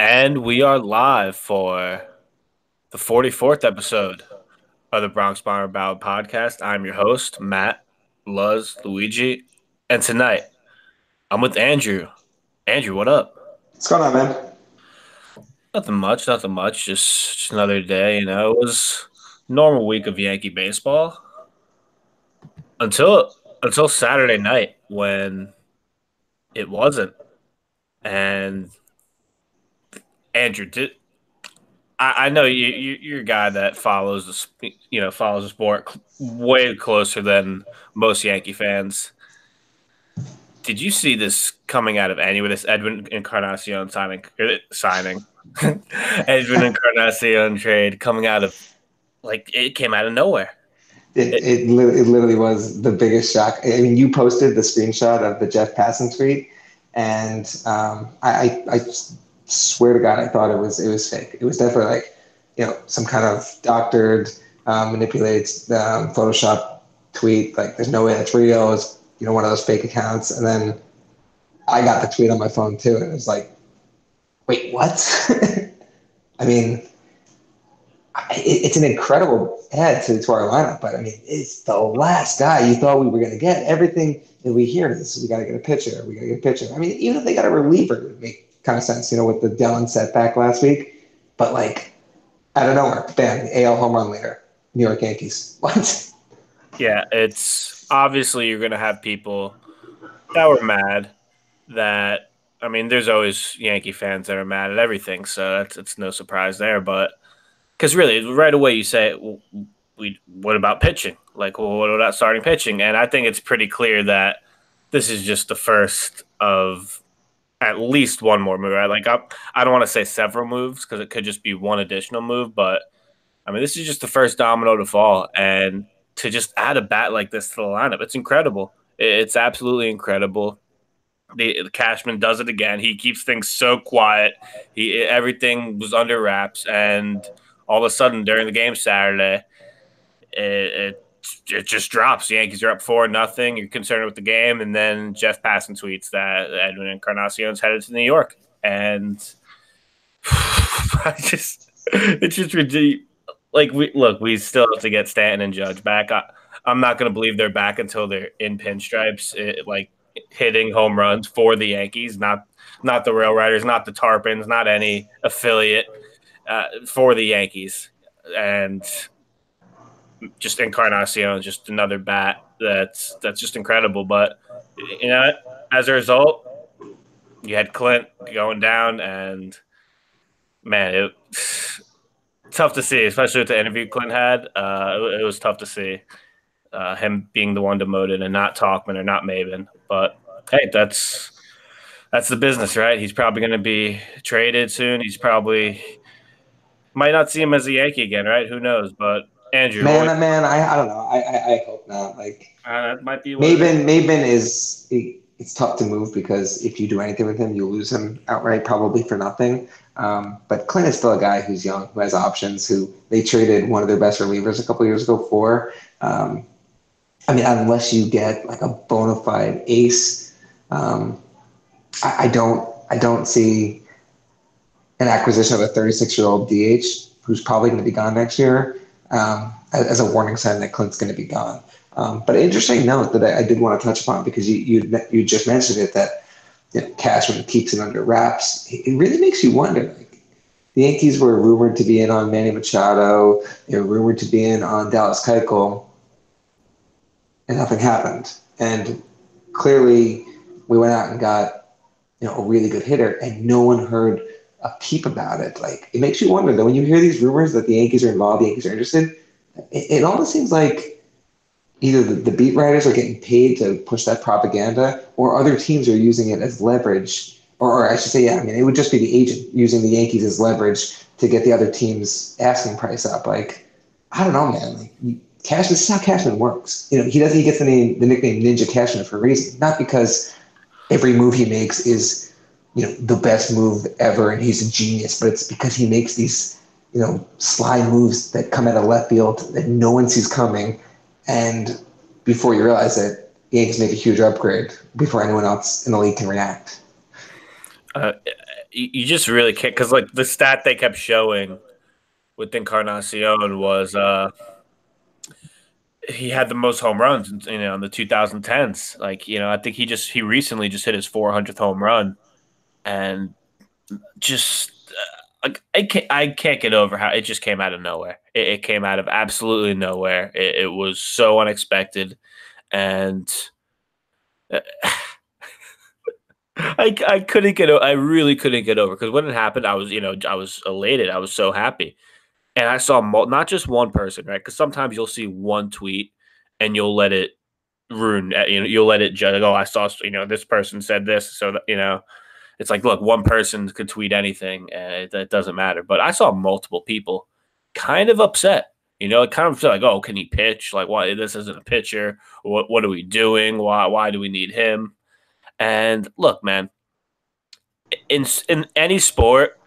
And we are live for the 44th episode of the Bronx Bomber Ballad podcast. I'm your host, Matt Luz Luigi. And tonight, I'm with Andrew. Andrew, what up? What's going on, man? Nothing much, nothing much. Just, just another day, you know. It was normal week of Yankee baseball until until Saturday night when it wasn't. And Andrew, did I, I know you, you you're a guy that follows the you know follows the sport way closer than most Yankee fans. Did you see this coming out of anywhere? This Edwin Encarnacion signing er, signing Edwin Encarnacion trade coming out of like it came out of nowhere. It, it, it, it literally was the biggest shock. I mean, you posted the screenshot of the Jeff Passan tweet, and um, I, I, I swear to God, I thought it was it was fake. It was definitely like you know some kind of doctored, um, manipulated um, Photoshop tweet. Like there's no way that's real. It's you know one of those fake accounts. And then I got the tweet on my phone too, and it was like, wait, what? I mean, it's an incredible add to, to our lineup, but I mean, it's the last guy you thought we were going to get. Everything that we hear is we got to get a pitcher, we got to get a pitcher. I mean, even if they got a reliever, it would make kind of sense, you know, with the Dellin setback last week. But like out of nowhere, bam, AL home run leader, New York Yankees. What? Yeah, it's obviously you're to have people that were mad. That I mean, there's always Yankee fans that are mad at everything, so that's it's no surprise there. But because really, right away you say, well, "We what about pitching? Like, well, what about starting pitching?" And I think it's pretty clear that this is just the first of at least one more move. Right? Like I, I don't want to say several moves because it could just be one additional move, but I mean this is just the first domino to fall, and to just add a bat like this to the lineup, it's incredible. It's absolutely incredible. The, the Cashman does it again. He keeps things so quiet. He everything was under wraps, and all of a sudden during the game Saturday, it, it it just drops. The Yankees are up four nothing. You're concerned with the game, and then Jeff Passan tweets that Edwin Encarnacion's headed to New York, and I just it's just ridiculous. Like we look, we still have to get Stanton and Judge back. I, am not going to believe they're back until they're in pinstripes, it, like hitting home runs for the Yankees, not not the Rail Riders, not the Tarpons, not any affiliate uh, for the Yankees, and just Encarnacion, just another bat that's that's just incredible. But you know, as a result, you had Clint going down, and man, it tough to see, especially with the interview Clint had. Uh, it, it, was tough to see uh, him being the one demoted and not Tauchman or not Maybin. But hey, that's that's the business, right? He's probably going to be traded soon. He's probably might not see him as a Yankee again, right? Who knows? But Andrew, man, what, man, I, I don't know. I, I, I hope not. Like uh, that might be Maybin. Maybin is it, it's tough to move because if you do anything with him, you lose him outright, probably for nothing. Um, but Clint is still a guy who's young, who has options. Who they traded one of their best relievers a couple years ago for. Um, I mean, unless you get like a bona fide ace, um, I, I don't. I don't see an acquisition of a 36 year old DH who's probably going to be gone next year um, as a warning sign that Clint's going to be gone. Um, but interesting note that I, I, did want to touch upon because you you, you just mentioned it that you know, Cashman keeps it under wraps. It really makes you wonder. Like, the Yankees were rumored to be in on Manny Machado. They were rumored to be in on Dallas Keuchel, and nothing happened. And clearly, we went out and got you know a really good hitter, and no one heard a peep about it. Like it makes you wonder though when you hear these rumors that the Yankees are involved, the Yankees are interested. It, it almost seems like either the, the, beat writers are getting paid to push that propaganda, or other teams are using it as leverage. Or, or I should say, yeah, I mean, it would just be the agent using the Yankees as leverage to get the other team's asking price up. Like, I don't know, man. Like, Cash, this is how Cashman works. You know, he doesn't. He gets the name, the nickname Ninja Cashman for a reason, not because every move he makes is you know the best move ever and he's a genius but it's because he makes these you know slide moves that come out of left field that no one sees coming and before you realize it Yankees make a huge upgrade before anyone else in the league can react. Uh, you just really can't because like the stat they kept showing with Encarnacion was uh he had the most home runs you know in the 2010s like you know i think he just he recently just hit his 400th home run and just uh, I can't I can't get over how it just came out of nowhere. It, it came out of absolutely nowhere. It, it was so unexpected, and uh, I I couldn't get I really couldn't get over because when it happened, I was you know I was elated. I was so happy, and I saw not just one person right because sometimes you'll see one tweet and you'll let it ruin uh, you know you'll let it judge. Oh, I saw you know this person said this, so that you know it's like, look, one person could tweet anything, and it, it doesn't matter. But I saw multiple people kind of upset. You know, it kind of felt like, oh, can he pitch? Like, why this isn't a pitcher? What what are we doing? Why why do we need him? And look, man, in in any sport,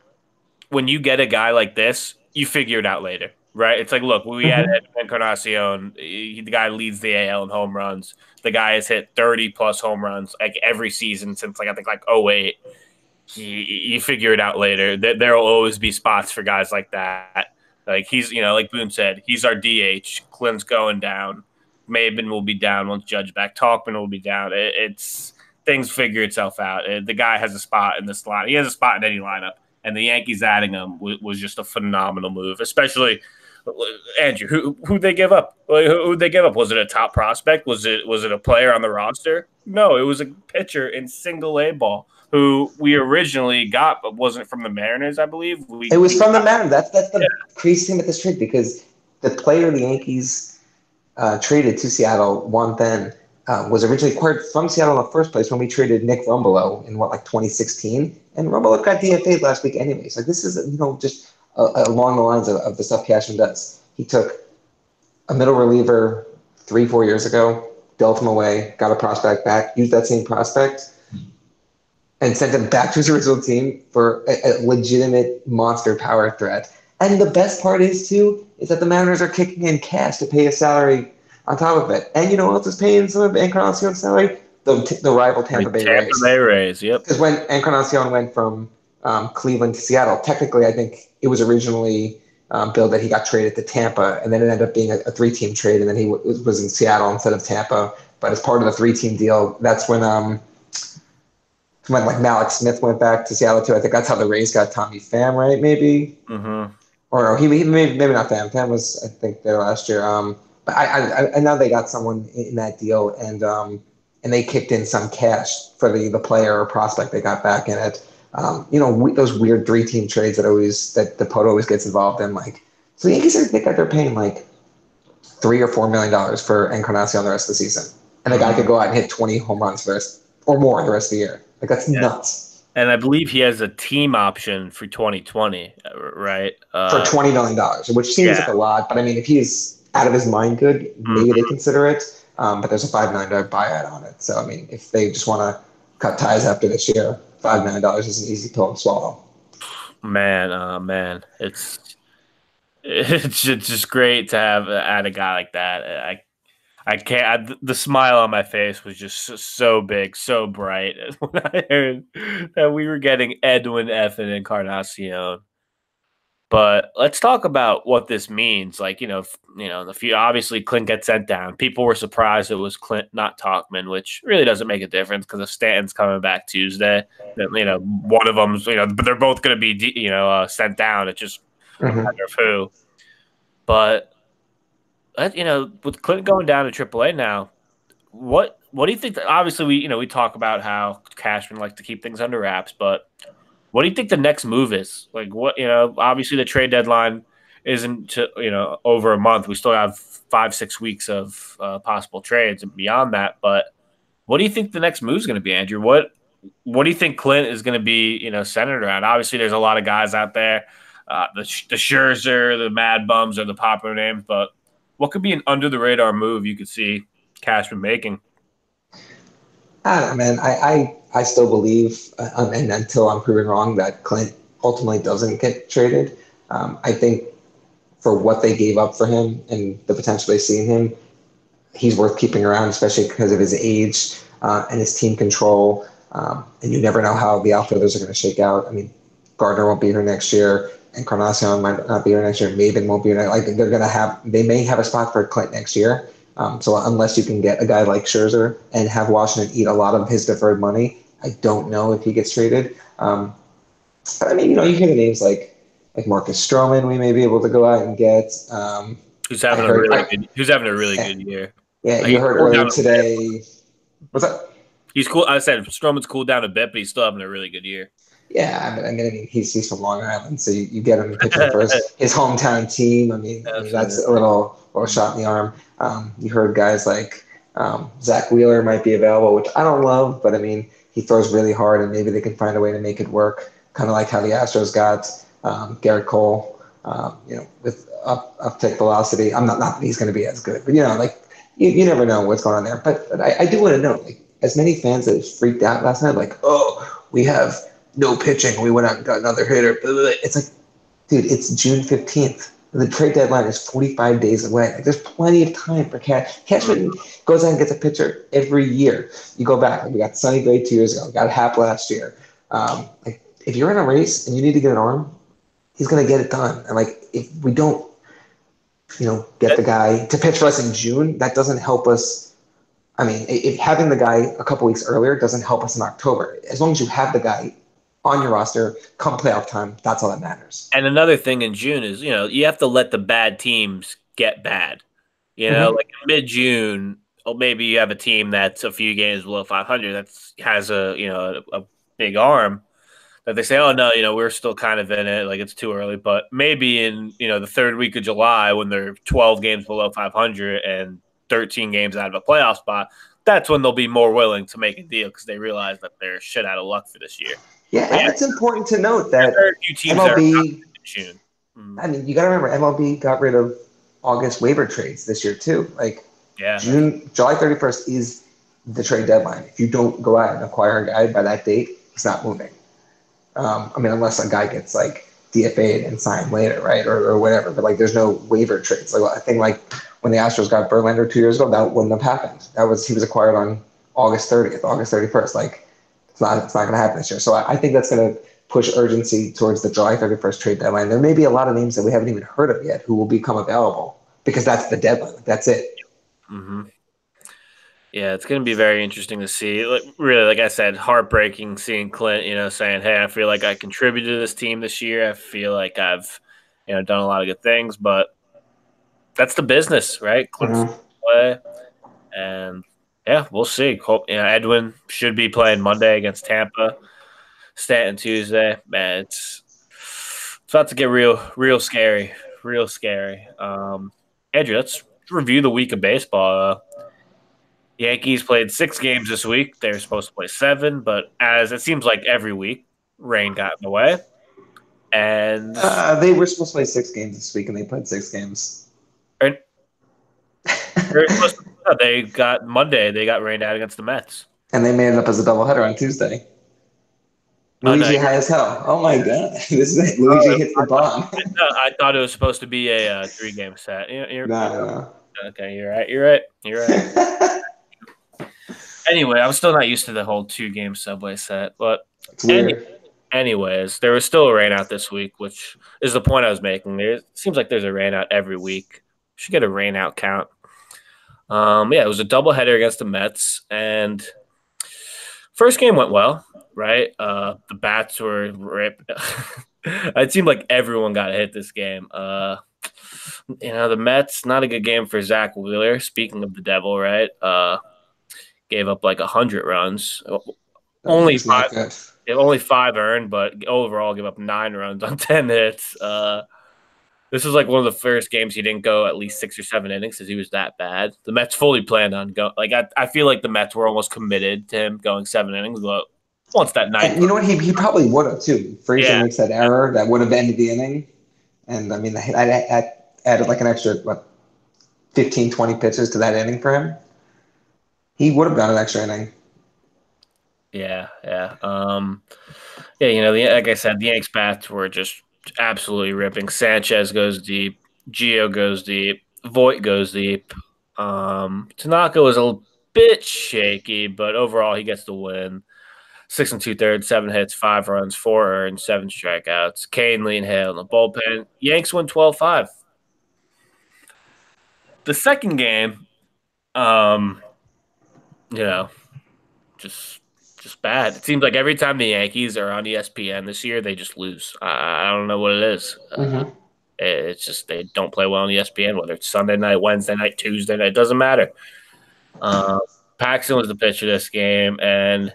when you get a guy like this, you figure it out later, right? It's like, look, we had mm-hmm. Encarnacion. He, the guy leads the AL in home runs. The guy has hit 30 plus home runs like every season since like I think like 08 you, figure it out later. There will always be spots for guys like that. Like he's, you know, like Boone said, he's our DH. Clint's going down. Maybin will be down once Judge back. Tauchman will be down. It, it's things figure itself out. It, the guy has a spot in this line. He has a spot in any lineup, and the Yankees adding him was, was just a phenomenal move, especially uh, Andrew, who who they give up? Who they give up? Was it a top prospect? Was it was it a player on the roster? No, it was a pitcher in single A ball who we originally got, but wasn't from the Mariners, I believe. We, it was from the Mariners. That's that's the yeah. crazy thing with this trade because the player the Yankees uh, traded to Seattle, Juan Then, uh, was originally acquired from Seattle in the first place when we traded Nick Rumbelow in what like 2016, and Rumbelow got DFA'd last week anyways. Like this is you know just uh, along the lines of, of the stuff Cashman does. He took a middle reliever three four years ago, dealt him away, got a prospect back, used that same prospect and sent him back to his original team for a, a, legitimate monster power threat. And the best part is too is that the Mariners are kicking in cash to pay his salary on top of it. And you know what else is paying some of Encarnacion's salary? The, the rival Tampa Bay Tampa Rays. Bay Rays, yep. Because when Encarnacion went from um, Cleveland to Seattle, technically I think it was originally um, billed that he got traded to Tampa, and then it ended up being a, a three-team trade, and then he w- was in Seattle instead of Tampa. But as part of the three-team deal, that's when um, when like Mallex Smith went back to Seattle too. I think that's how the Rays got Tommy Pham, right? Maybe. Mm-hmm. Or he, he maybe, maybe not Pham. Pham was I think there last year. Um, but I, I I know they got someone in that deal, and um, and they kicked in some cash for the the player or prospect they got back in it. Um, you know we, those weird three team trades that always that the Pot always gets involved in. Like so, the Yankees I think that they're paying like three or four million dollars for Encarnacion the rest of the season, and the guy mm-hmm. could go out and hit twenty home runs for the rest, or more the rest of the year. Like that's yeah. nuts. And I believe he has a team option for 2020, right? Uh, for twenty million dollars, which seems yeah. like a lot, but I mean, if he's out of his mind, good, maybe mm-hmm. they consider it. Um, but there's a five million dollar buyout on it, so I mean, if they just want to cut ties after this year, five million dollars is an easy pill to swallow. Man, uh, man, it's it's just great to have add a guy like that. I I can't. I, the smile on my face was just so, so, big, so bright when I heard that we were getting Edwin F. and Encarnacion. But let's talk about what this means. Like you know, you know, the few obviously Clint gets sent down. People were surprised it was Clint, not Tauchman, which really doesn't make a difference because if Stanton's coming back Tuesday, then you know one of them's you know, but they're both going to be you know uh, sent down. It just mm-hmm. matter of who. But you know, with Clinton going down to AAA now, what what do you think? That, obviously, we you know we talk about how Cashman likes to keep things under wraps, but what do you think the next move is? Like, what you know, obviously the trade deadline isn't to, you know over a month. We still have five six weeks of uh, possible trades and beyond that. But what do you think the next move is going to be, Andrew? What what do you think Clint is going to be you know centered around? Obviously, there's a lot of guys out there. Uh, the the Scherzer, the Mad Bums are the popular names, but what could be an under the radar move you could see Cashman making? I don't know, man. I, I, I still believe, uh, and until I'm proven wrong, that Clint ultimately doesn't get traded. Um, I think for what they gave up for him and the potential they see in him, he's worth keeping around, especially because of his age uh, and his team control. Um, and you never know how the outfielders are going to shake out. I mean, Gardner won't be here next year, Encarnacion might not be here next year. Maybin won't be here. I think they're going to have, they may have a spot for Clint next year. Um, so unless you can get a guy like Scherzer and have Washington eat a lot of his deferred money, I don't know if he gets traded. Um, but I mean, you know, you hear the names like like Marcus Stroman, we may be able to go out and get. Um, who's having heard, a really I, good, Who's having a really good year? Yeah, like, you heard earlier today. What's that? He's cool. I said Stroman's cooled down a bit, but he's still having a really good year. Yeah, I mean, I mean he's, he's from Long Island, so you, you get him pitching for his, his hometown team. I mean, I mean, that's a little little shot in the arm. Um, you heard guys like um, Zack Wheeler might be available, which I don't love, but I mean, he throws really hard, and maybe they can find a way to make it work. Kind of like how the Astros got um, Gerrit Cole, um, you know, with up uptick velocity. I'm not not that he's going to be as good, but you know, like you, you never know what's going on there. But, but I, I do want to know, like, as many fans that freaked out last night, like, oh, we have no pitching, we went out and got another hitter. It's like, dude, it's June 15th. The trade deadline is 45 days away. Like, there's plenty of time for Cash. Cashman goes out and gets a pitcher every year. You go back. Like we got Sonny Gray two years ago. We got Happ last year. Um, like, if you're in a race and you need to get an arm, he's going to get it done. And like, if we don't, you know, get the guy to pitch for us in June, that doesn't help us. I mean, if having the guy a couple weeks earlier doesn't help us in October, as long as you have the guy on your roster come playoff time, that's all that matters. And another thing in June is, you know, you have to let the bad teams get bad. You know, mm-hmm. like mid June, or maybe you have a team that's a few games below 500 that has a, you know, a, a big arm that they say, oh no, you know, we're still kind of in it, like it's too early. But maybe in you know the third week of July, when they're 12 games below 500 and 13 games out of a playoff spot, that's when they'll be more willing to make a deal because they realize that they're shit out of luck for this year. Yeah, and yeah. it's important to note that MLB. June. Mm. I mean, you got to remember MLB got rid of August waiver trades this year too. Like, yeah, June, July 31st is the trade deadline. If you don't go out and acquire a guy by that date, he's not moving. Um, I mean, unless a guy gets like DFA'd and signed later, right, or, or whatever. But like, there's no waiver trades. Like I think like when the Astros got Verlander two years ago, that wouldn't have happened. That was he was acquired on August 30th, August 31st. Like not it's not going to happen this year. So I, I think that's going to push urgency towards the July 31st trade deadline. There may be a lot of names that we haven't even heard of yet who will become available because that's the deadline. That's it. Mm-hmm. Yeah, it's going to be very interesting to see. Like, really, like I said, heartbreaking seeing Clint, you know, saying, "Hey, I feel like I contributed to this team this year. I feel like I've, you know, done a lot of good things." But that's the business, right? Clint's mm-hmm. play, and yeah, we'll see. Hope you know Edwin should be playing Monday against Tampa. Stanton Tuesday. Man, it's it's about to get real, real scary, real scary. Um, Andrew, let's review the week of baseball. Uh, Yankees played six games this week. They were supposed to play seven, but as it seems like every week, rain got in the way. And uh, they were supposed to play six games this week, and they played six games. They got Monday. They got rained out against the Mets, and they made it up as a doubleheader on Tuesday. Luigi oh, no, high as hell. Oh my god, this is Luigi oh, hits the bomb. No, I thought it was supposed to be a uh, three-game set. You're, you're. Okay, you're right. You're right. You're right. Anyway, I'm still not used to the whole two game subway set, but any, anyways, there was still a rain out this week, which is the point I was making. There it seems like there's a rain out every week. should get a rain out count. Um, yeah, it was a doubleheader against the Mets, and first game went well, right? Uh, the bats were rip. it seemed like everyone got hit this game. Uh, you know, the Mets not a good game for Zack Wheeler. Speaking of the devil, right? Uh, gave up like hundred runs. Only five, only five earned, but overall give up nine runs on ten hits. Uh, this was like one of the first games he didn't go at least six or seven innings because he was that bad. The Mets fully planned on going. Like I, I feel like the Mets were almost committed to him going seven innings, but once that night, you know what? He, he probably would have too. Frazier yeah. makes that error that would have ended the inning, and I mean, I, I, I added like an extra what 15, 20 pitches to that inning for him he would have got an extra inning. Yeah, yeah, um, yeah. You know, the, like I said, the Yanks bats were just absolutely ripping. Sanchez goes deep, Gio goes deep, Voit goes deep. Um, Tanaka was a bit shaky, but overall he gets the win. six and two thirds, seven hits, five runs, four earned, seven strikeouts. Kahnle and Hale in the bullpen. Yanks win 12 5. The second game, um, you know, just just bad. It seems like every time the Yankees are on ESPN this year, they just lose. I, I don't know what it is. Mm-hmm. Uh, it's just they don't play well on ESPN, whether it's Sunday night, Wednesday night, Tuesday night, it doesn't matter. Uh, Paxton was the pitcher this game, and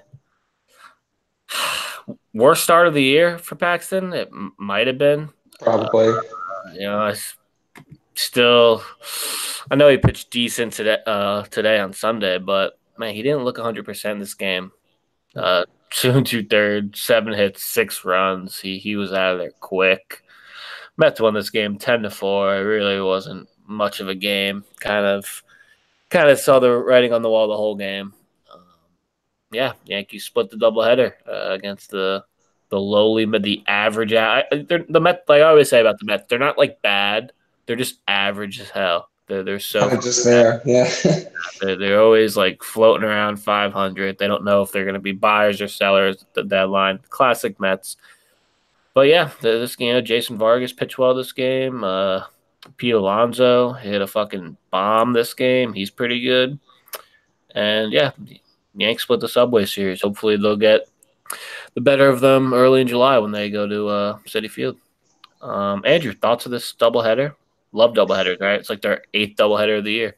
worst start of the year for Paxton. It m- might have been probably. Uh, you know, I still, I know he pitched decent today. Uh, today on Sunday, but man, he didn't look 100 percent this game. Uh, two and two thirds, seven hits, six runs. He he was out of there quick. Mets won this game ten to four. It really wasn't much of a game. Kind of, kind of saw the writing on the wall the whole game. Um, yeah, Yankees split the doubleheader uh, against the the lowly, but the average. the Mets, like I always say about the Mets, they're not like bad. They're just average as hell. They're, they're so just there, yeah. they're, they're always like floating around 500. They don't know if they're going to be buyers or sellers at the deadline. Classic Mets. But yeah, this game, you know, Jason Vargas pitched well this game. Uh, Pete Alonso hit a fucking bomb this game. He's pretty good. And yeah, Yanks split the Subway Series. Hopefully they'll get the better of them early in July when they go to uh, Citi Field. Um, Andrew, thoughts of this doubleheader? Love doubleheaders, right? It's like their eighth doubleheader of the year.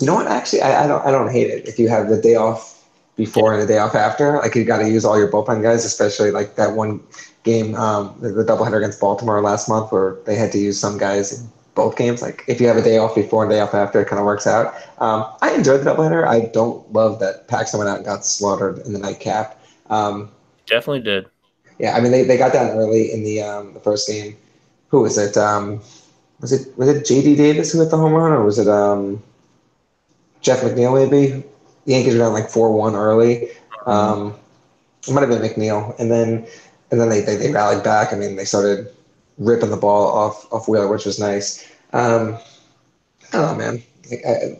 You know what? Actually, I, I don't. I don't hate it if you have the day off before yeah. and the day off after. Like you got to use all your bullpen guys, especially like that one game, um, the, the doubleheader against Baltimore last month, where they had to use some guys in both games. Like if you have a day off before and day off after, it kind of works out. Um, I enjoyed the doubleheader. I don't love that Paxton went out and got slaughtered in the nightcap. Um, Definitely did. Yeah, I mean they, they got down early in the um, the first game. Who was it? Um, was it was it J.D. Davis who hit the home run, or was it um, Jeff McNeil? Maybe the Yankees were down like four one early. Um, it might have been McNeil, and then and then they, they, they rallied back. I mean, they started ripping the ball off off Wheeler, which was nice. Um, I don't know, man. Like, I,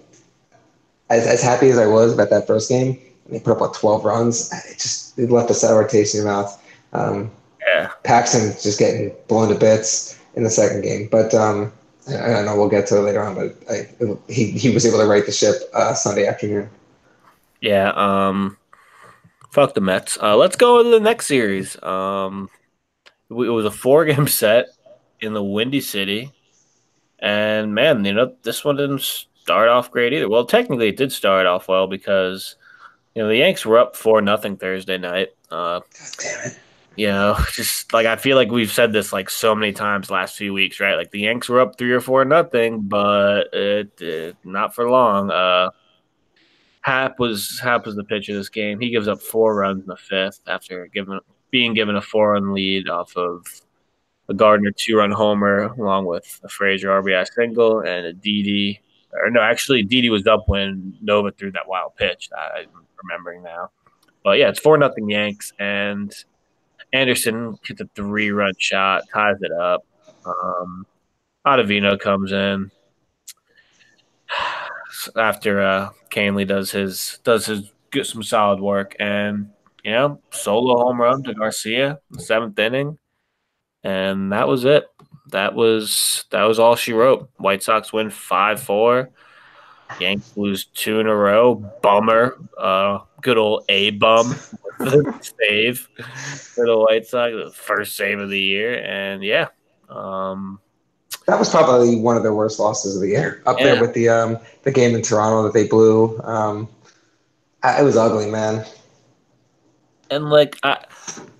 as as happy as I was about that first game, they put up like twelve runs. It just it left a sour taste in your mouth. Um, yeah, Paxton just getting blown to bits in the second game. But um, I, I know we'll get to it later on. But I, he he was able to right the ship uh, Sunday afternoon. Yeah. Um, fuck the Mets. Uh, let's go to the next series. Um, it was a four game set in the Windy City, and man, you know this one didn't start off great either. Well, technically, it did start off well because you know the Yanks were up four nothing Thursday night. Uh, God damn it! You know, just like I feel like we've said this like so many times last few weeks, right? Like the Yanks were up three or four nothing, but it, it not for long. Uh, Happ was Happ was the pitcher of this game. He gives up four runs in the fifth after giving being given a four run lead off of a Gardner two run homer along with a Frazier RBI single and a Didi. Or no, actually Didi was up when Nova threw that wild pitch. I'm remembering now. But yeah, it's four nothing Yanks and Anderson hits a three run shot, ties it up. Um, Ottavino comes in after uh, Kahnle does his does his get some solid work, and you know solo home run to Garcia, seventh inning, and that was it. That was that was all she wrote. White Sox win five four. Yanks lose two in a row. Bummer. Uh, good old A bum save for the White Sox, the first save of the year, and yeah, um, that was probably one of their worst losses of the year, up yeah. there with the um, the game in Toronto that they blew. Um, it was ugly, man. And like I,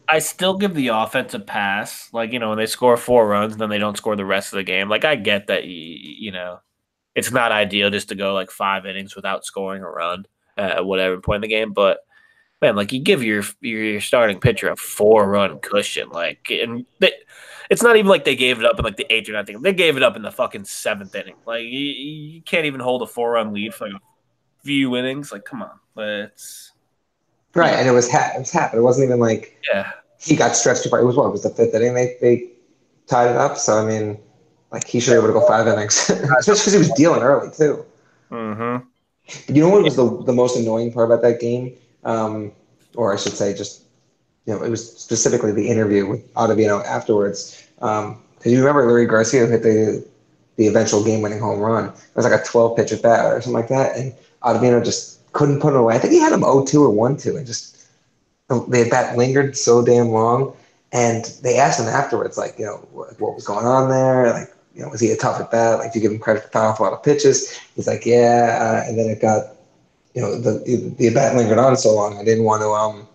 I still give the offense a pass. Like you know, when they score four runs, and then they don't score the rest of the game. Like I get that, you, you know, it's not ideal just to go like five innings without scoring a run at whatever point in the game, but man, like you give your your starting pitcher a four run cushion, like and they, it's not even like they gave it up in like the eighth or nothing. They gave it up in the fucking seventh inning. Like you, you can't even hold a four run lead for like a few innings. Like come on, let's. right. And it was ha- it was happening. It wasn't even like yeah he got stretched too far. It was what it was the fifth inning. They they tied it up. So I mean, like he should be able to go five innings, especially because he was dealing early too. Mm-hmm. You know what was the the most annoying part about that game? Um, or I should say, just you know, it was specifically the interview with Ottavino afterwards. Um, you remember Leury Garcia hit the the eventual game winning home run? It was like a 12 pitch at bat or something like that, and Ottavino just couldn't put it away. I think he had him 0-2 or 1-2, and just the bat lingered so damn long. And they asked him afterwards, like, you know, what, what was going on there? Like, you know, was he a tough at bat? Like, do you give him credit for throwing off a lot of pitches? He's like, yeah. Uh, and then it got, you know, the the bat lingered on so long. I didn't want to um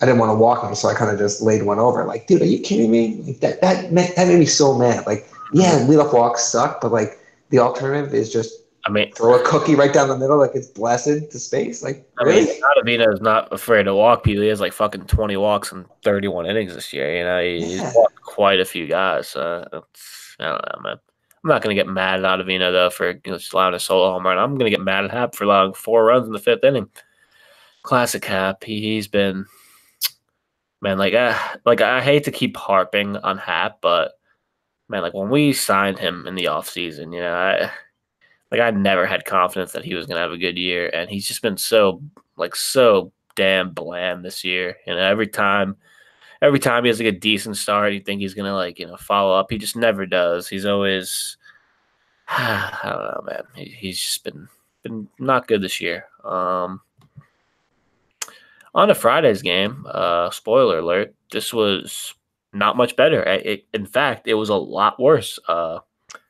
I didn't want to walk him, so I kind of just laid one over. Like, dude, are you kidding me? Like, that that made, that made me so mad. Like, yeah, leadoff walks suck, but like the alternative is just I mean, throw a cookie right down the middle, like it's blasted to space. Like, I really? mean, Ottavino is not afraid to walk people. He has like fucking twenty walks and thirty-one innings this year. You know, he's yeah. walked quite a few guys. So I don't know, man. I'm not gonna get mad at Ottavino though for you know, allowing a solo home run. I'm gonna get mad at Happ for allowing four runs in the fifth inning. Classic Happ. He, he's been man, like, uh, like I hate to keep harping on Happ, but man, like when we signed him in the offseason, you know, I like I never had confidence that he was gonna have a good year, and he's just been so like so damn bland this year. You know, every time every time he has like a decent start, you think he's gonna like, you know, follow up. He just never does. He's always I don't know, man. He, he's just been been not good this year. Um on a Friday's game, uh, spoiler alert, this was not much better. It, in fact, it was a lot worse. Uh,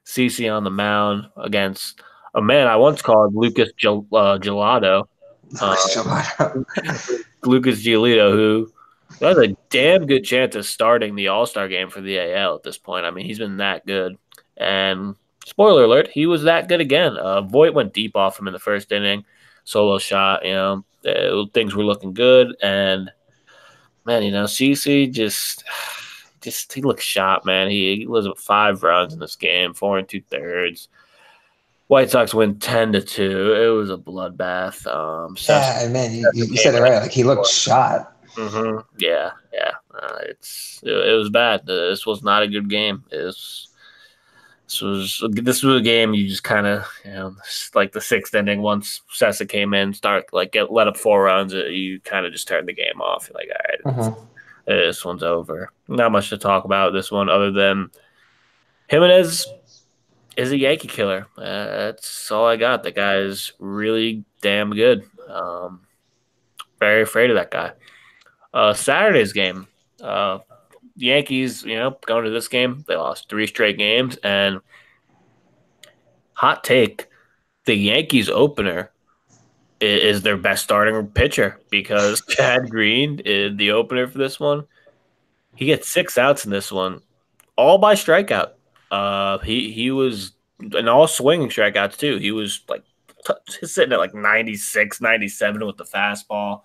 CC on the mound against a man I once called Lucas Gel- uh, Gelato. Uh, Lucas Giolito, who has a damn good chance of starting the All Star game for the AL at this point. I mean, he's been that good. And spoiler alert, he was that good again. Uh, Voit went deep off him in the first inning, solo shot. You know, uh, things were looking good, and man, you know, CC just just he looked shot, man. He, he was five runs in this game, four and two thirds. White Sox win ten to two. It was a bloodbath. Um, yeah, and man, you, you said it right. Like he looked shot. Mm-hmm. Yeah, yeah. Uh, it's it, it, was bad. Uh, this was not a good game. It's this was this was a game you just kind of you know like the sixth inning once Cessa came in start like get let up four runs uh, you kind of just turn the game off You're like all right, uh-huh. this one's over not much to talk about this one other than Jimenez is a Yankee killer uh, that's all I got the guy is really damn good um, very afraid of that guy uh, Saturday's game uh, Yankees, you know, going to this game, they lost three straight games. And hot take, the Yankees opener is their best starting pitcher because Chad Green is the opener for this one. He gets six outs in this one, all by strikeout. Uh, he he was and all swinging strikeouts too. He was like t- sitting at like 96, 97 with the fastball.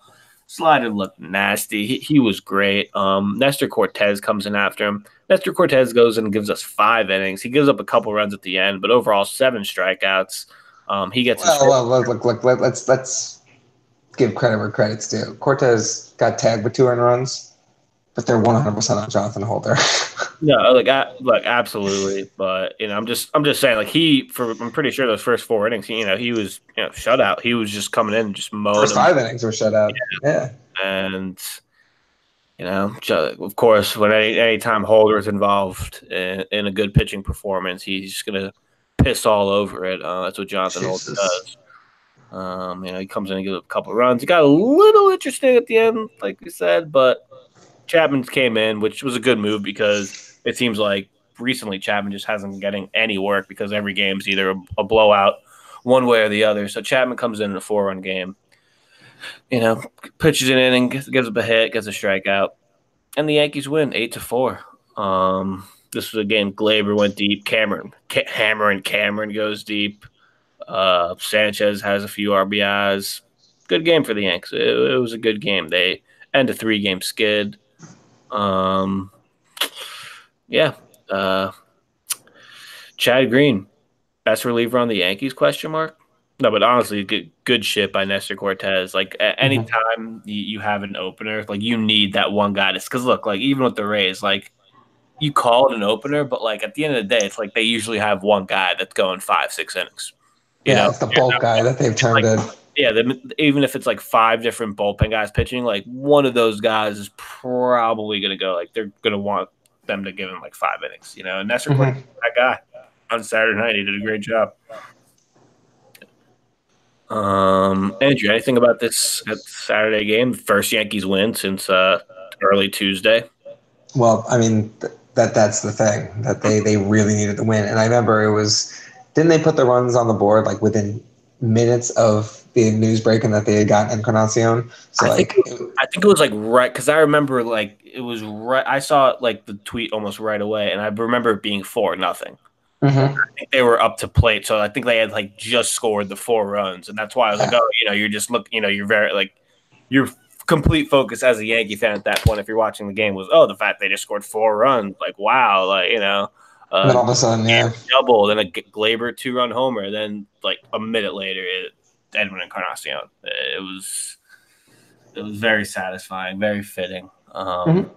Slider looked nasty. He, he was great. Um, Nestor Cortes comes in after him. Nestor Cortes goes and gives us five innings. He gives up a couple runs at the end, but overall seven strikeouts. Um, he gets. Well, well look, look, look, look, let's let's give credit where credit's due. Cortes got tagged with two earned runs but they're 100% on Jonathan Holder. no, like, I, look, absolutely. But, you know, I'm just, I'm just saying, like, he, for, I'm pretty sure those first four innings, he, you know, he was, you know, shutout. He was just coming in and just mowing. First five innings were shutout. Yeah. yeah. And, you know, of course, when any, any time Holder is involved in, in a good pitching performance, he's just going to piss all over it. Uh, that's what Jonathan Jesus. Holder does. Um, you know, he comes in and gives a couple runs. He got a little interesting at the end, like we said, but Chapman came in, which was a good move because it seems like recently Chapman just hasn't been getting any work because every game's either a, a blowout one way or the other. So Chapman comes in in a four run game, you know, pitches an inning, gives, up a hit, gets a strikeout, and the Yankees win eight to four. Um, this was a game Gleyber went deep. Cameron, Hammer and Cameron goes deep. Uh, Sanchez has a few RBIs. Good game for the Yanks. It, it was a good game. They end a three game skid. Um, yeah. Uh, Chad Green, best reliever on the Yankees? Question mark. No, but honestly, good good shit by Nestor Cortes. Like mm-hmm. anytime mm-hmm. you, you, have an opener, like you need that one guy. Because look, like even with the Rays, like you call it an opener, but like at the end of the day, it's like they usually have one guy that's going five, six innings. You yeah, know? it's the bulk guy that they've turned like, in. Yeah, the, even if it's like five different bullpen guys pitching, like one of those guys is probably going to go. Like they're going to want them to give him like five innings, you know. And that's mm-hmm. that guy on Saturday night. He did a great job. Um, Andrew, anything about this Saturday game? First Yankees win since uh, early Tuesday. Well, I mean th- that that's the thing that they they really needed to win, and I remember it was didn't they put the runs on the board like within minutes of the news breaking that they had gotten Encarnacion. So I like, think it, I think it was like right because I remember like it was right. I saw like the tweet almost right away, and I remember it being four nothing. Mm-hmm. I think they were up to plate, so I think they had like just scored the four runs, and that's why I was like, oh, you know, you're just look, you know, you're very like your complete focus as a Yankee fan at that point, if you're watching the game, was oh, the fact they just scored four runs, like wow, like you know. Then all of a sudden, yeah, double, then a Gleyber two run homer, then like a minute later, it, Edwin Encarnacion. It was it was very satisfying, very fitting. Um, mm-hmm.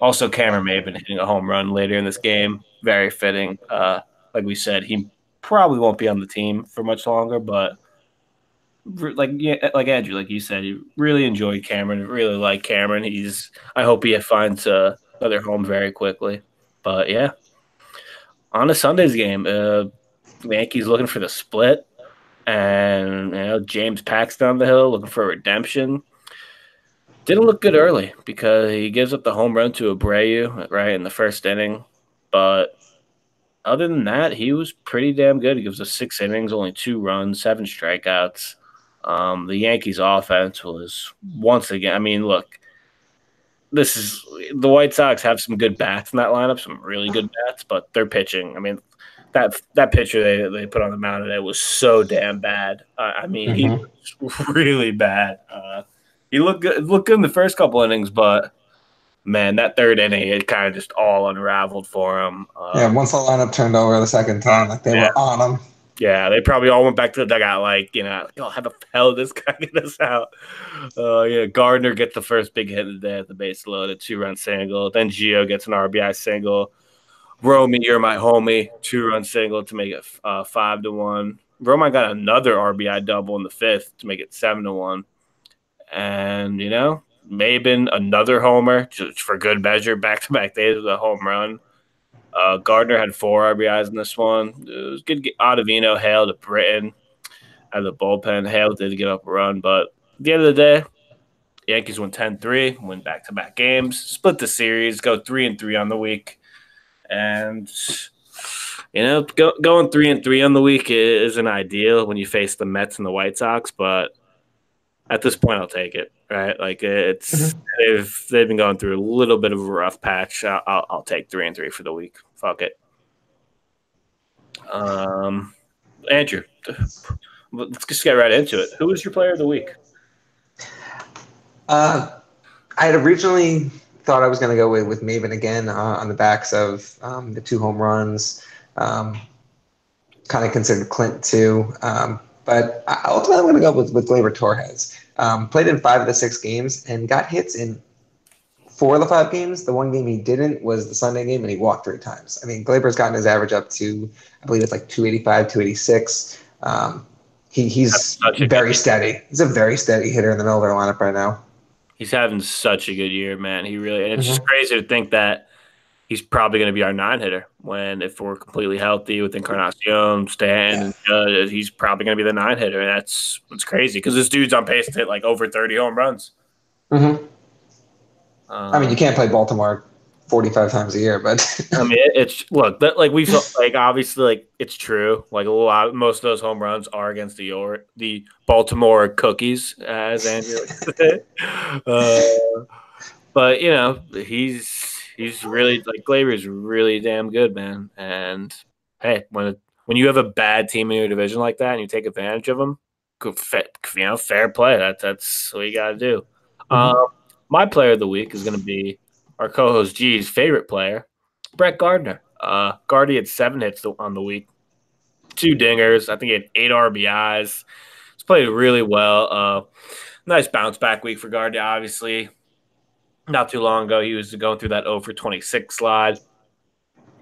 Also, Cameron Maybin hitting a home run later in this game, very fitting. Uh, like we said, he probably won't be on the team for much longer, but like yeah, like Andrew, like you said, you really enjoyed Cameron. Really like Cameron. He's. I hope he finds uh, another home very quickly. But yeah, on a Sunday's game, uh, Yankees looking for the split, and you know James Paxton down the hill looking for redemption. Didn't look good early because he gives up the home run to Abreu right in the first inning, but other than that, he was pretty damn good. He gives us six innings, only two runs, seven strikeouts. Um, the Yankees' offense was once again. I mean, look, this is the White Sox have some good bats in that lineup, some really good bats, but they're pitching. I mean, that that pitcher they they put on the mound today was so damn bad. Uh, I mean, mm-hmm. he was really bad. Uh, he looked good, looked good in the first couple innings, but man, that third inning, it kind of just all unraveled for him. Uh, yeah, once the lineup turned over the second time, like they yeah. were on him. Yeah, they probably all went back to the dugout, like you know, like, oh, how the hell this guy get us out? Uh, yeah, Gardner gets the first big hit of the day at the base loaded two run single. Then Gio gets an RBI single. Romy, you're my homie, two run single to make it uh, five to one. Romine got another RBI double in the fifth to make it seven to one. And you know, Maybin another homer just for good measure, back to back days with a home run. Uh, Gardner had four RBIs in this one. It was good. Ottavino, Hale to Britton at the bullpen. Hale did give up a run, but at the end of the day, Yankees won 10-3, win back-to-back games, split the series, go three and three on the week, and you know, go, going three and three on the week isn't ideal when you face the Mets and the White Sox, but at this point, I'll take it. Right, like it's mm-hmm. they've they've been going through a little bit of a rough patch. I'll, I'll, I'll take three and three for the week. Fuck it. Um, Andrew, let's just get right into it. Who was your player of the week? Uh, I had originally thought I was going to go with, with Maybin again uh, on the backs of um, the two home runs. Um, kind of considered Clint too. Um, but ultimately, I'm going to go with, with Gleyber Torres. Um, played in five of the six games and got hits in four of the five games. The one game he didn't was the Sunday game, and he walked three times. I mean, Gleyber's gotten his average up to, I believe it's like 285, 286. Um, he, he's very steady. He's a very steady hitter in the middle of their lineup right now. He's having such a good year, man. He really, and it's mm-hmm. just crazy to think that he's probably going to be our nine hitter when if we're completely healthy with Encarnacion, Stan, yeah. uh, he's probably going to be the nine hitter. And that's what's crazy because this dude's on pace to hit like over 30 home runs. Mm-hmm. Um, I mean, you can't play Baltimore 45 times a year, but I mean, it's look, that, like we've like obviously like it's true. Like a lot, most of those home runs are against the York, the Baltimore Cookies, as Andrew uh, but you know, he's he's really like is really damn good, man. And hey, when when you have a bad team in your division like that and you take advantage of them, you know, fair play. That that's what you got to do. Mm-hmm. Um, my player of the week is going to be our co-host G's favorite player, Brett Gardner. Uh, Gardy had seven hits on the week, two dingers. I think he had eight RBIs. He's played really well. Uh, nice bounce back week for Gardy, obviously not too long ago, he was going through that 0 for 26 slide.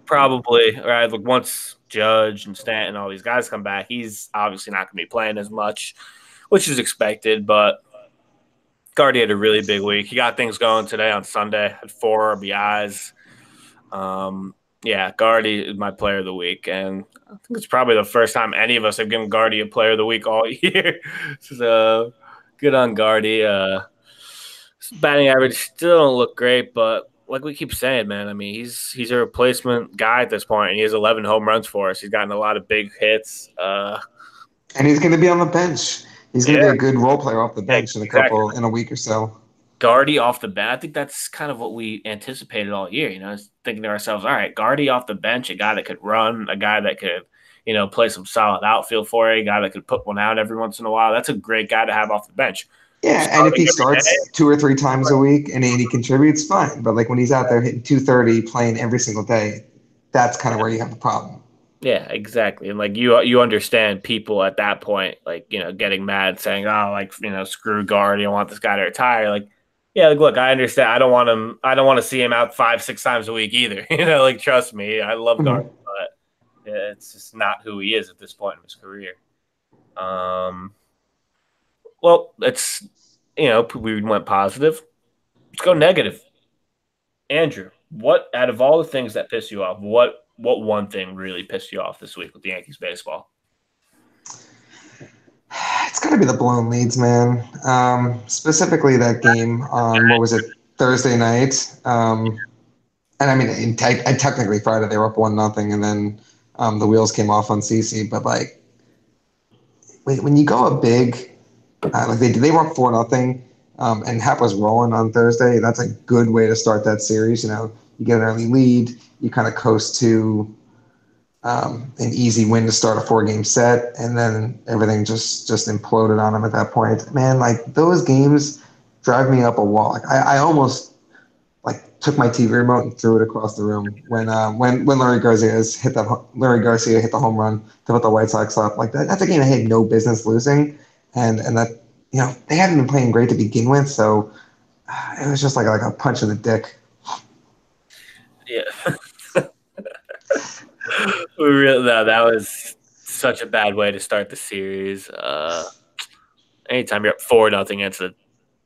Probably, right? Like once Judge and Stanton, all these guys come back, he's obviously not going to be playing as much. which is expected. But Gardy had a really big week. He got things going today on Sunday. Had four RBIs. Um, yeah, Gardy is my player of the week, and I think it's probably the first time any of us have given Gardy a player of the week all year. so good on Gardy. Uh, batting average still don't look great, but like we keep saying, man, I mean, he's he's a replacement guy at this point, and he has 11 home runs for us. He's gotten a lot of big hits, uh, and he's going to be on the bench. He's going to yeah. be a good role player off the bench in a couple in a week or so. Gardy off the bench. I think that's kind of what we anticipated all year. You know, thinking to ourselves, all right, Gardy off the bench, a guy that could run, a guy that could, you know, play some solid outfield for you, a guy that could put one out every once in a while. That's a great guy to have off the bench. Yeah, and if he starts two or three times a week and he contributes, fine. But like when he's out there hitting 230, playing every single day, that's kind of where you have the problem. Yeah, exactly. And like you you understand people at that point, like, you know, getting mad saying, Oh, like, you know, screw Gardy, I want this guy to retire. Like yeah, like, look, I understand. I don't want him. I don't want to see him out five, six times a week either. you know, like trust me, I love mm-hmm. but it's just not who he is at this point in his career. Um, well, it's you know we went positive. Let's go negative. Andrew, what out of all the things that piss you off, what what one thing really pissed you off this week with the Yankees baseball? It's got to be the blown leads, man. Um, specifically that game on what was it Thursday night. Um, and I mean, in te- technically Friday they were up one nothing, and then um, the wheels came off on CC. But like, when you go a big, uh, like they they were up four nothing, um, and Happ was rolling on Thursday. That's a good way to start that series. You know, you get an early lead, you kind of coast to um, an easy win to start a four game set, and then everything just just imploded on him at that point. Man, like those games drive me up a wall. Like I, I almost like took my TV remote and threw it across the room when uh, when when Leury Garcia hit that Leury Garcia hit the home run to put the White Sox up. Like that, that's a game I had no business losing, and and that you know they hadn't been playing great to begin with, so uh, it was just like like a punch in the dick. Yeah. we really, no, that was such a bad way to start the series. Uh, anytime you're up four nothing against the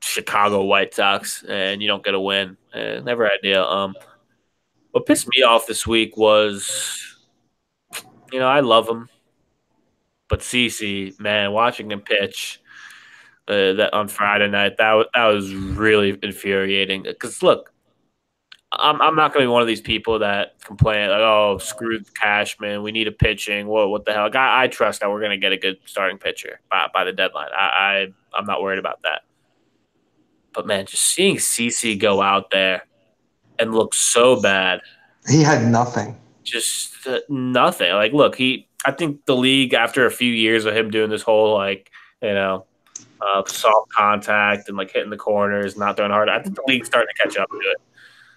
Chicago White Sox and you don't get a win, eh, never ideal. Um, what pissed me off this week was, you know, I love him, but CC, man, watching him pitch. Uh, that on Friday night, that that was really infuriating. Because look, I'm, I'm not going to be one of these people that complain like, oh, screw Cashman. We need a pitching. What what the hell? Like, I, I trust that we're going to get a good starting pitcher by, by the deadline. I, I I'm not worried about that. But man, just seeing CC go out there and look so bad. He had nothing. Just uh, nothing. Like, look, he. I think the league after a few years of him doing this whole like you know uh, soft contact and like hitting the corners, not throwing hard. I think the league's starting to catch up to it.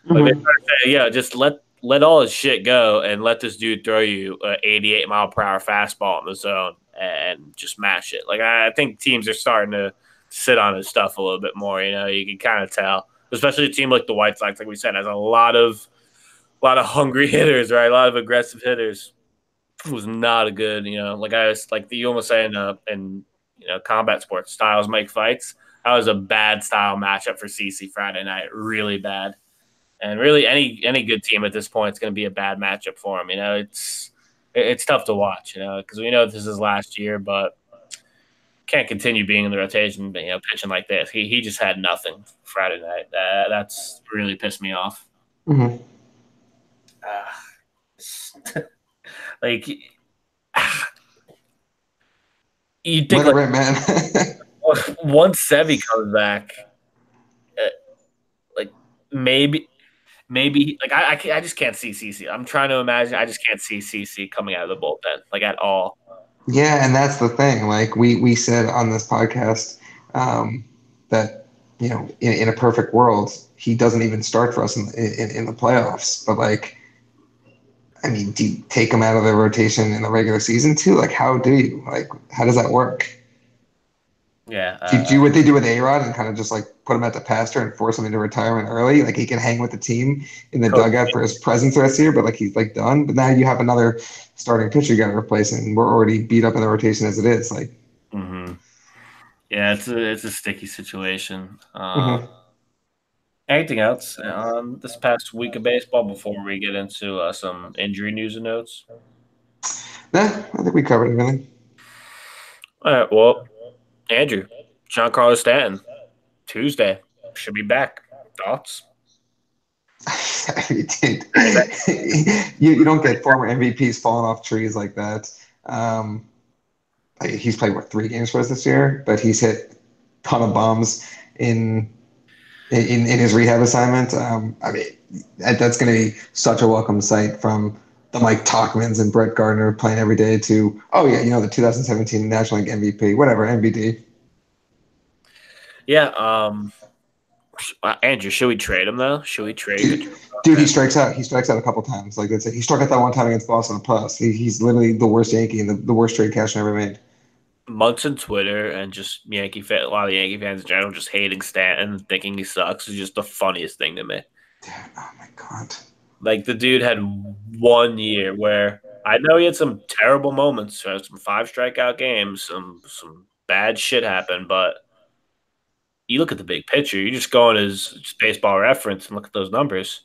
Mm-hmm. Say, yeah, just let let all his shit go and let this dude throw you an 88 mile per hour fastball in the zone and just mash it. Like I, I think teams are starting to sit on his stuff a little bit more. You know, you can kind of tell, especially a team like the White Sox, like we said, has a lot of a lot of hungry hitters, right? A lot of aggressive hitters. Was not a good, you know, like I was like you almost saying uh, in you know combat sports styles make fights. That was a bad style matchup for CC Friday night, really bad. And really, any any good team at this point is going to be a bad matchup for him. You know, it's it's tough to watch. You know, because we know this is last year, but can't continue being in the rotation. You know, pitching like this. He he just had nothing Friday night. That that's really pissed me off. Mm-hmm. Uh, like. You think like, man. once Sevi comes back, uh, like maybe maybe like I, I, I just can't see CC. I'm trying to imagine. I just can't see CC coming out of the bullpen like at all. Yeah, and that's the thing. Like we we said on this podcast um, that you know in, in a perfect world he doesn't even start for us in, in, in the playoffs. But like, I mean, do you take him out of the rotation in the regular season too? Like, how do you like? How does that work? Yeah. Uh, do you do what they do with A Rod and kind of just like put him at the pasture and force him into retirement early? Like he can hang with the team in the dugout for his presence the rest of the year, but like he's like done. But now you have another starting pitcher you got to replace, and we're already beat up in the rotation as it is. Like, mm-hmm. Yeah, it's a it's a sticky situation. Um, Mm-hmm. Anything else on this past week of baseball before we get into uh, some injury news and notes? Nah, I think we covered everything. All right. Well, Andrew, Giancarlo Stanton, Tuesday should be back. Thoughts? you, you, you don't get former MVPs falling off trees like that. Um, he's played what three games for us this year, but he's hit a ton of bombs in in, in his rehab assignment. Um, I mean, that, that's going to be such a welcome sight from the Mike Tauchmans and Brett Gardner playing every day to oh yeah, you know the 2017 National League MVP, whatever MVD. Yeah, um, uh, Andrew, should we trade him though? Should we trade? Dude, dude, he strikes out. He strikes out a couple times. Like that's it. He struck out that one time against Boston Plus. He, he's literally the worst Yankee and the, the worst trade cash I ever made. Months on Twitter and just Yankee fan, a lot of Yankee fans in general just hating Stanton, thinking he sucks is just the funniest thing to me. Dude, oh my god! Like the dude had one year where I know he had some terrible moments, some five strikeout games, some some bad shit happened, but you look at the big picture. You just go on his baseball reference and look at those numbers.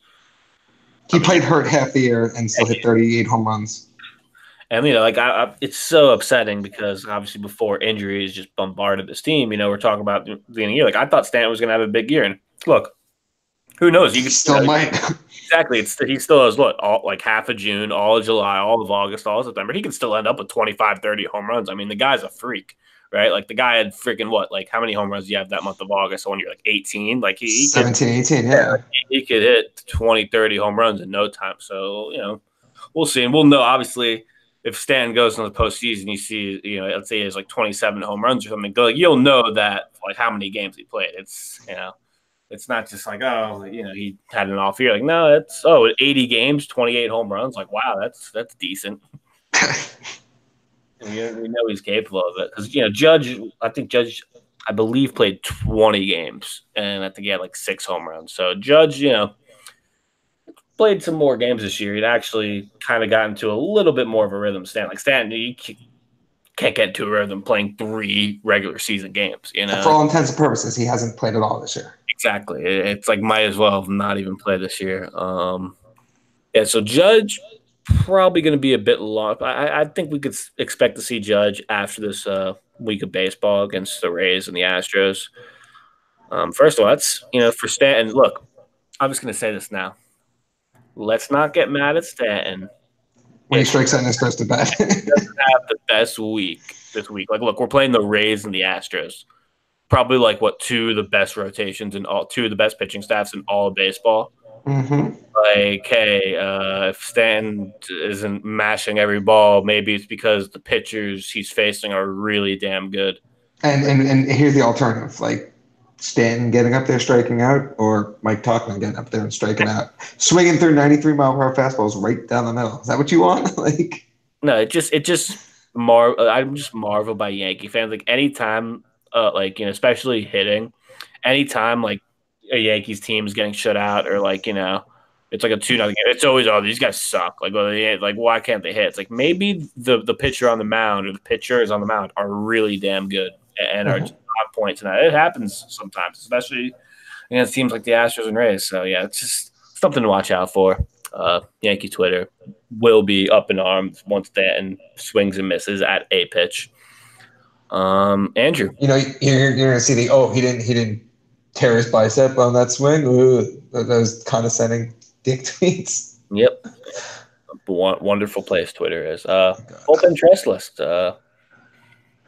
He I mean, played hurt half the year and still hit 38 home runs. And you know, like I, I, it's so upsetting because obviously before injuries just bombarded this team. You know, we're talking about the beginning of the year. Like I thought Stanton was going to have a big year, and look, who knows? You still you know, might. exactly. It's he still has what all like half of June, all of July, all of August, all of September. He can still end up with 25, 30 home runs. I mean, the guy's a freak right? Like the guy had freaking what? Like how many home runs do you have that month of August? So when you're like 18, like he, he 17, could, 18, yeah. He, he could hit 20, 30 home runs in no time. So, you know, we'll see. And we'll know obviously if Stan goes in the postseason, you see, you know, let's say he has like 27 home runs or something, like you'll know that like how many games he played. It's, you know, it's not just like, oh, you know, he had an off year. Like, no, it's oh, 80 games, 28 home runs. Like, wow, that's that's decent. we, we know he's capable of it because you know Judge. I think Judge, I believe, played twenty games, and I think he had like six home runs. So Judge, you know, played some more games this year. He'd actually kind of got into a little bit more of a rhythm. Stan, like Stan, you can't get into a rhythm playing three regular season games. You know, for all intents and purposes, he hasn't played at all this year. Exactly. It's like might as well not even play this year. Um, yeah. So Judge probably going to be a bit long. I, I, think we could expect to see Judge after this uh, week of baseball against the Rays and the Astros. Um, first of all, that's you know for Stanton. Look, I'm just going to say this now. Let's not get mad at Stanton when he strikes out and starts to bat. doesn't have the best week this week. Like, look, we're playing the Rays and the Astros. Probably like what two of the best rotations and all two of the best pitching staffs in all of baseball. Mm-hmm. Like, hey, uh, if Stanton isn't mashing every ball, maybe it's because the pitchers he's facing are really damn good. And and, and here's the alternative: like Stanton getting up there striking out, or Mike Tauchman getting up there and striking out, swinging through 93 mile per hour fastballs right down the middle. Is that what you want? like, no, it just it just mar. I'm just marvel by Yankee fans. Like anytime, uh, like you know, especially hitting, anytime like a Yankees team is getting shut out or like you know it's like a two nothing. It's always oh these guys suck. Like well they, like why can't they hit? It's like maybe the the pitcher on the mound or the pitchers on the mound are really damn good and mm-hmm. are just on points and it happens sometimes, especially against teams like the Astros and Rays. So yeah, it's just something to watch out for. Uh, Yankee Twitter will be up in arms once Stanton swings and misses at a pitch. Um, Andrew, you know you're, you're gonna see the oh he didn't he didn't tear his bicep on that swing. Ooh, those condescending dick tweets. Yep. Wonderful place Twitter is. Uh, open trust list. Uh,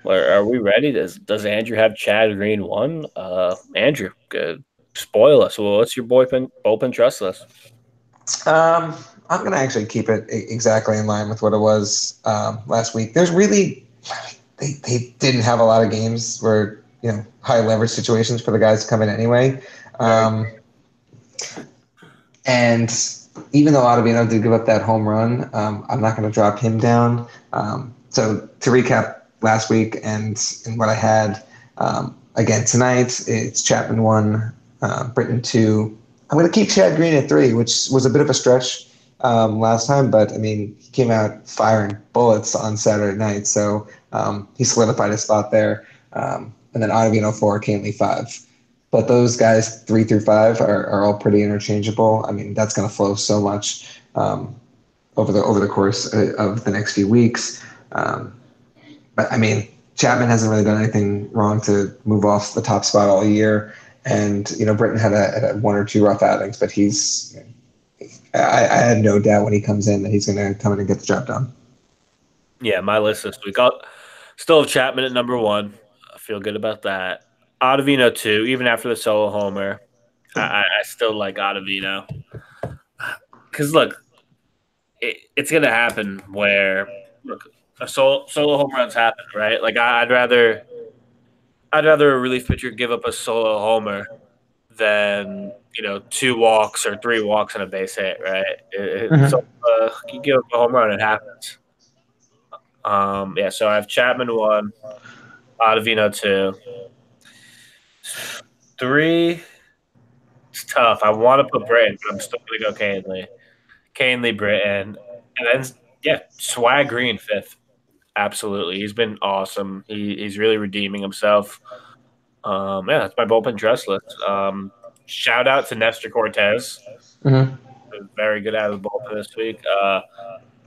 are, are we ready? Does Does Andrew have Chad Green one? Uh, Andrew, good. spoil us. Well, what's your boyfriend open trust list? Um, I'm gonna actually keep it exactly in line with what it was um, last week. There's really they, they didn't have a lot of games where you know high leverage situations for the guys to come in anyway. Um, and even though Ottavino did give up that home run, um, I'm not going to drop him down. Um, so to recap last week and, and what I had um, again tonight, it's Chapman one, uh, Britton two. I'm going to keep Chad Green at three, which was a bit of a stretch um, last time, but I mean he came out firing bullets on Saturday night, so um, he solidified his spot there. Um, and then Ottavino four, Kahnle five. But those guys three through five are, are all pretty interchangeable. I mean, that's going to flow so much um, over the over the course of the next few weeks. Um, but I mean, Chapman hasn't really done anything wrong to move off the top spot all year. And you know, Britton had a, a one or two rough outings, but he's. I, I had no doubt when he comes in that he's going to come in and get the job done. Yeah, my list this week. I'll still have Chapman at number one. I feel good about that. Ottavino two, even after the solo homer. I, I still like Ottavino because look, it, it's going to happen where look a solo, solo home runs happen, right? Like I, would rather, I'd rather a relief pitcher give up a solo homer than you know two walks or three walks and a base hit, right? It, mm-hmm. So uh, you give up a home run, it happens. Um, yeah, so I have Chapman one, Ottavino two, three. It's tough. I want to put Britton, but I'm still gonna go Kahnle, Kahnle, Britton, and then yeah, Swag Green fifth. Absolutely, he's been awesome. He, he's really redeeming himself. Um, yeah, that's my bullpen dress list. Um, shout out to Nestor Cortes. Mm-hmm. Very good out of the bullpen this week. Uh,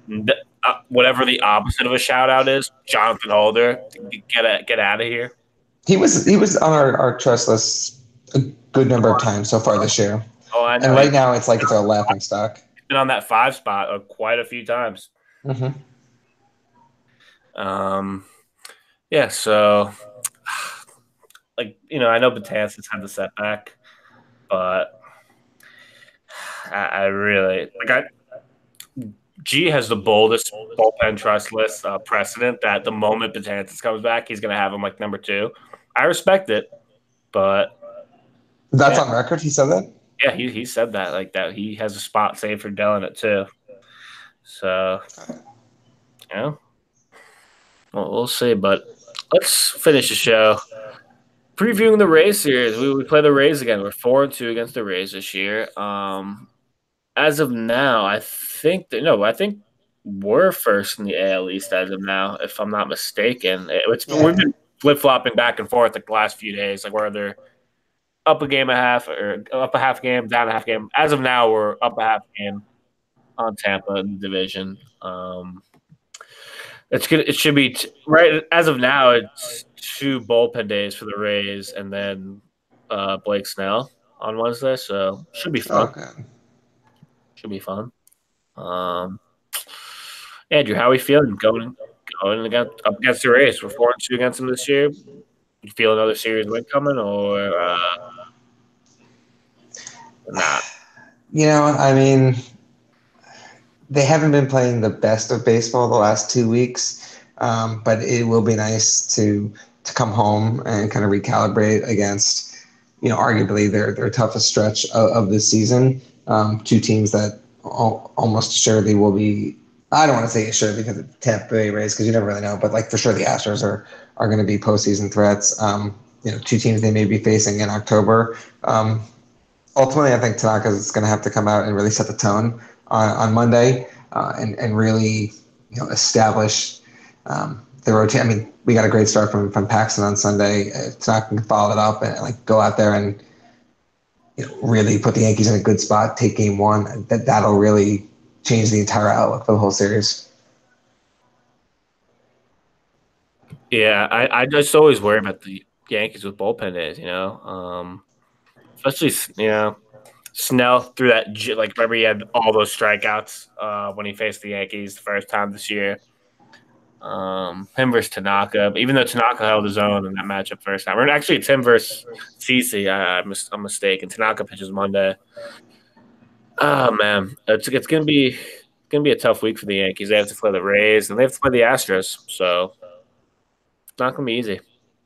th- uh, whatever the opposite of a shout out is, Jonathan Holder, get a, get out of here. He was he was on our, our trust list a good number of times so far this year. Oh. And right now it's like it's a laughing stock. Been on that five spot uh, quite a few times. Mm-hmm. Um, yeah, so like you know, I know Betances had the setback, but I, I really like I. G has the boldest bullpen trust list uh, precedent that the moment Betances comes back, he's going to have him like number two. I respect it, but that's yeah. on record. He said that. Yeah, he, he said that like that. He has a spot saved for Dellin it too. So, yeah. Well, we'll see, but let's finish the show. Previewing the Rays series, we, we play the Rays again. We're four and two against the Rays this year. Um, as of now, I think that no, I think we're first in the AL East as of now, if I'm not mistaken. It's yeah. we've been flip flopping back and forth the last few days, like where they're up a game a half or up a half game, down a half game. As of now, we're up a half game on Tampa in the division. Um, it's good. It should be t- right as of now. It's two bullpen days for the Rays, and then uh, Blake Snell on Wednesday. So should be fun. Okay. Should be fun. Um, Andrew, how are we feeling going going against up against the Rays? We're four and two against them this year. You feel another series win coming, or uh, not? You know, I mean, they haven't been playing the best of baseball the last two weeks, um, but it will be nice to to come home and kind of recalibrate against, you know, arguably their their toughest stretch of, of the season. Um, two teams that al- almost surely will be. I don't want to say sure because of Tampa Bay Rays because you never really know, but like for sure the Astros are are going to be postseason threats. Um, you know, two teams they may be facing in October. Um, ultimately, I think Tanaka is going to have to come out and really set the tone on, on Monday uh, and, and really you know establish um, the rotation. I mean, we got a great start from from Paxton on Sunday. If Tanaka can follow it up and like go out there and you know, really put the Yankees in a good spot, take game one, that that'll really change the entire outlook for the whole series. Yeah, I, I just always worry about the Yankees with bullpen days, you know. Um, especially you know Snell through that like remember he had all those strikeouts uh, when he faced the Yankees the first time this year. Um, him versus Tanaka, even though Tanaka held his own in that matchup first time. Or actually, it's him versus CC. I, I'm, I'm mistaken. Tanaka pitches Monday. Oh man, it's it's gonna be gonna be a tough week for the Yankees. They have to play the Rays and they have to play the Astros, so it's not gonna be easy.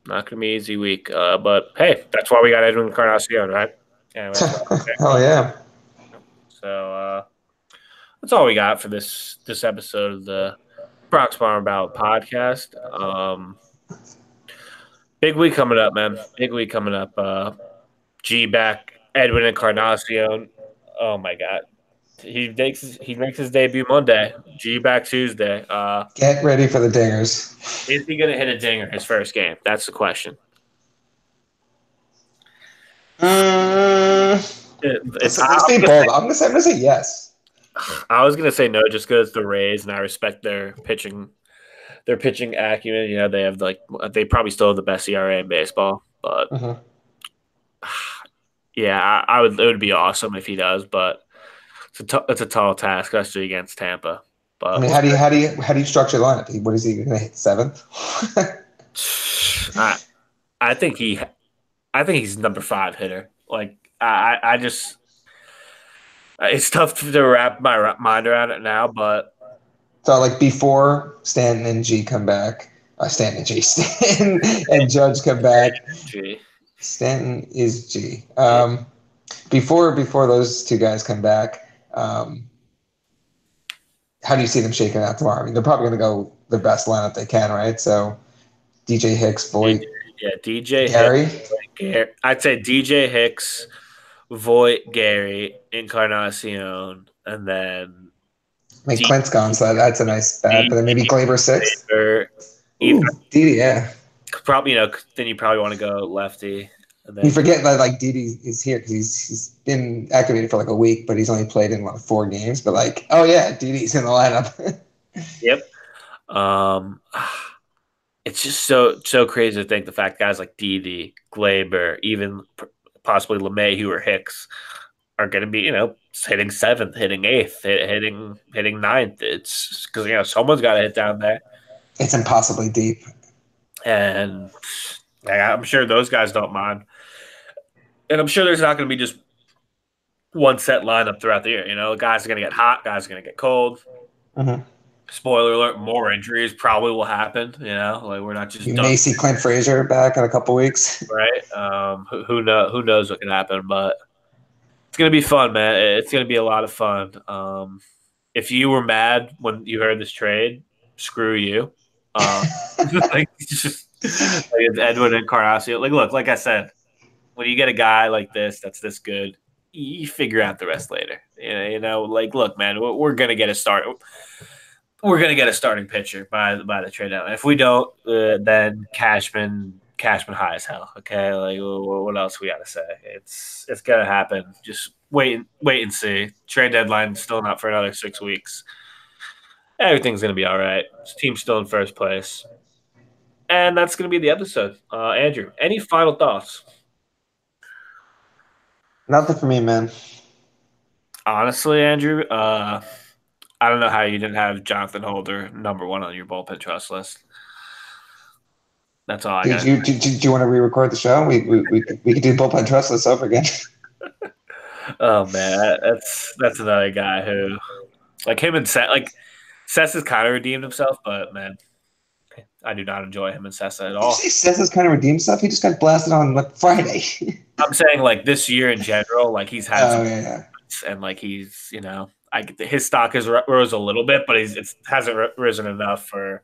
Not gonna be easy week. Uh, but hey, that's why we got Edwin Encarnacion, right? Yeah. oh yeah. So uh, that's all we got for this this episode of the Bronx Farm About podcast. Um, big week coming up, man. Big week coming up. Uh, G back, Edwin Encarnacion. Oh my god. He makes his, he makes his debut Monday. G back Tuesday. Uh, Get ready for the dingers. Is he going to hit a dinger his first game? That's the question. It- let's, it's- I'm, bold. gonna say, I'm gonna say I'm gonna say yes. I was gonna say no, just because the Rays and I respect their pitching, their pitching acumen. You know, they have like they probably still have the best ERA in baseball, but Mhm. yeah, I, I would. It would be awesome if he does, but it's a t- it's a tall task, especially against Tampa. But I mean, how do you how do you how do you structure the lineup? What is he gonna hit seventh? I, I think he, I think he's number five hitter. Like I, I just, it's tough to wrap my mind around it now. But so like before Stanton and G come back, uh, Stanton and G, Stanton and Judge come back. gee, Stanton is G. Um, before before those two guys come back, um, how do you see them shaking out tomorrow? I mean, they're probably going to go the best lineup they can, right? So DJ Hicks, Voit, yeah, DJ Gary. Hicks, I'd say DJ Hicks, Voit, Gary, Encarnacion, and then I mean, Clint's gone, so that's a nice bet. But then maybe Gleyber six. or Didi, yeah. probably you know then you probably want to go lefty. And You forget that like Didi is here because he's he's been activated for like a week, but he's only played in what four games. But like, oh yeah, Didi's in the lineup. Yep. Um, it's just so so crazy to think the fact guys like Didi, Gleyber, even possibly LeMay, or Hicks are going to be you know hitting seventh, hitting eighth, hit, hitting hitting ninth. It's because you know someone's got to hit down there, it's impossibly deep. and I'm sure those guys don't mind. And I'm sure there's not going to be just one set lineup throughout the year. You know, guys are going to get hot, guys are going to get cold. Mhm. Spoiler alert: more injuries probably will happen. You know, like we're not just You may see Clint Frazier back in a couple weeks. right? Um, who, who know who knows what can happen, but it's gonna be fun, man. It's gonna be a lot of fun. Um, if you were mad when you heard this trade, screw you. Um, like, just, like Edwin Encarnacion. Like, look, like I said, when you get a guy like this that's this good, you figure out the rest later. You know, you know like, look, man, we're, we're gonna get a start. We're gonna get a starting pitcher by by the trade deadline. If we don't, uh, then Cashman Cashman high as hell. Okay, like wh- what else we got to say? It's it's gonna happen. Just wait and wait and see. Trade deadline still not for another six weeks. Everything's gonna be all right. This team's still in first place, and that's gonna be the episode. Uh, Andrew, any final thoughts? Nothing for me, man. Honestly, Andrew, uh, I don't know how you didn't have Jonathan Holder number one on your bullpen trust list. That's all I Did got. you do, you want to re-record the show? We we we could, we could do bullpen trustless over again. Oh man, that's that's another guy who, like him and Seth, like Seth has kind of redeemed himself, but man, I do not enjoy him and Cessa at all. Did you say Seth has kind of redeemed stuff? He just got blasted on like Friday. I'm saying like this year in general, like he's had oh yeah. and like he's you know, I his stock has rose a little bit, but he's it hasn't risen enough for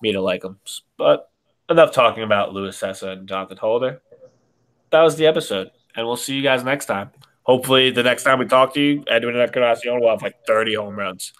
me to like him. But enough talking about Luis Cessa and Jonathan Holder. That was the episode, and we'll see you guys next time. Hopefully, the next time we talk to you, Edwin Encarnacion will have like 30 home runs.